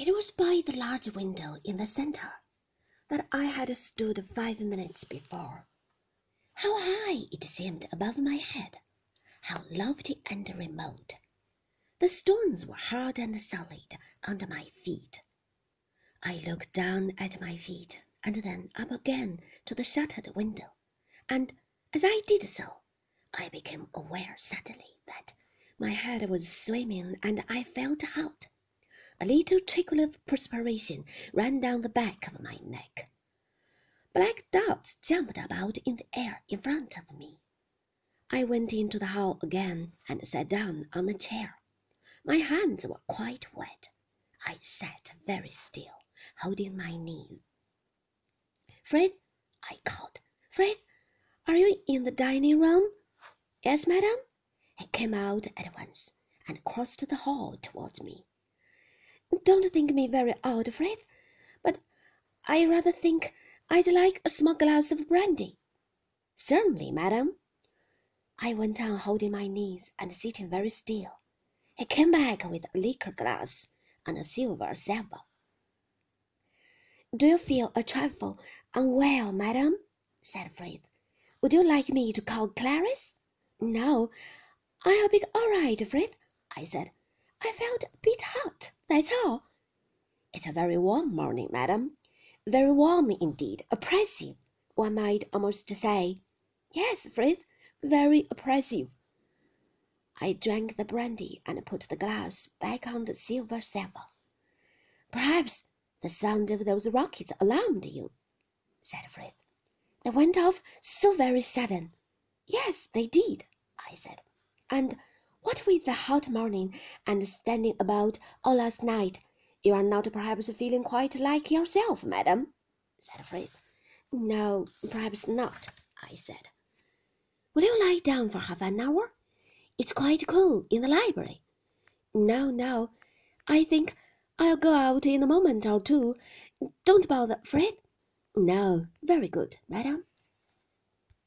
It was by the large window in the centre that I had stood five minutes before. How high it seemed above my head! How lofty and remote! The stones were hard and solid under my feet. I looked down at my feet and then up again to the shuttered window, and as I did so, I became aware suddenly that my head was swimming and I felt hot. A little trickle of perspiration ran down the back of my neck. Black dots jumped about in the air in front of me. I went into the hall again and sat down on a chair. My hands were quite wet. I sat very still, holding my knees. Frith, I called. Frith, are you in the dining room? Yes, madam. He came out at once and crossed the hall towards me. Don't think me very odd, Frith, but I rather think I'd like a small glass of brandy. Certainly, madam. I went on holding my knees and sitting very still. He came back with a liqueur glass and a silver salver. Do you feel a trifle unwell, madam? said Frith. Would you like me to call Clarice? No, I'll be all right, Frith, I said. I felt a bit hot, that's all. It's a very warm morning, madam. Very warm indeed, oppressive, one might almost say. Yes, Frith, very oppressive. I drank the brandy and put the glass back on the silver salver. Perhaps the sound of those rockets alarmed you, said Frith. They went off so very sudden. Yes, they did, I said. And what with the hot morning and standing about all last night, you are not perhaps feeling quite like yourself, madam, said Frith. No, perhaps not, I said. Will you lie down for half an hour? It's quite cool in the library. No, no, I think I'll go out in a moment or two. Don't bother, Frith. No, very good, madam.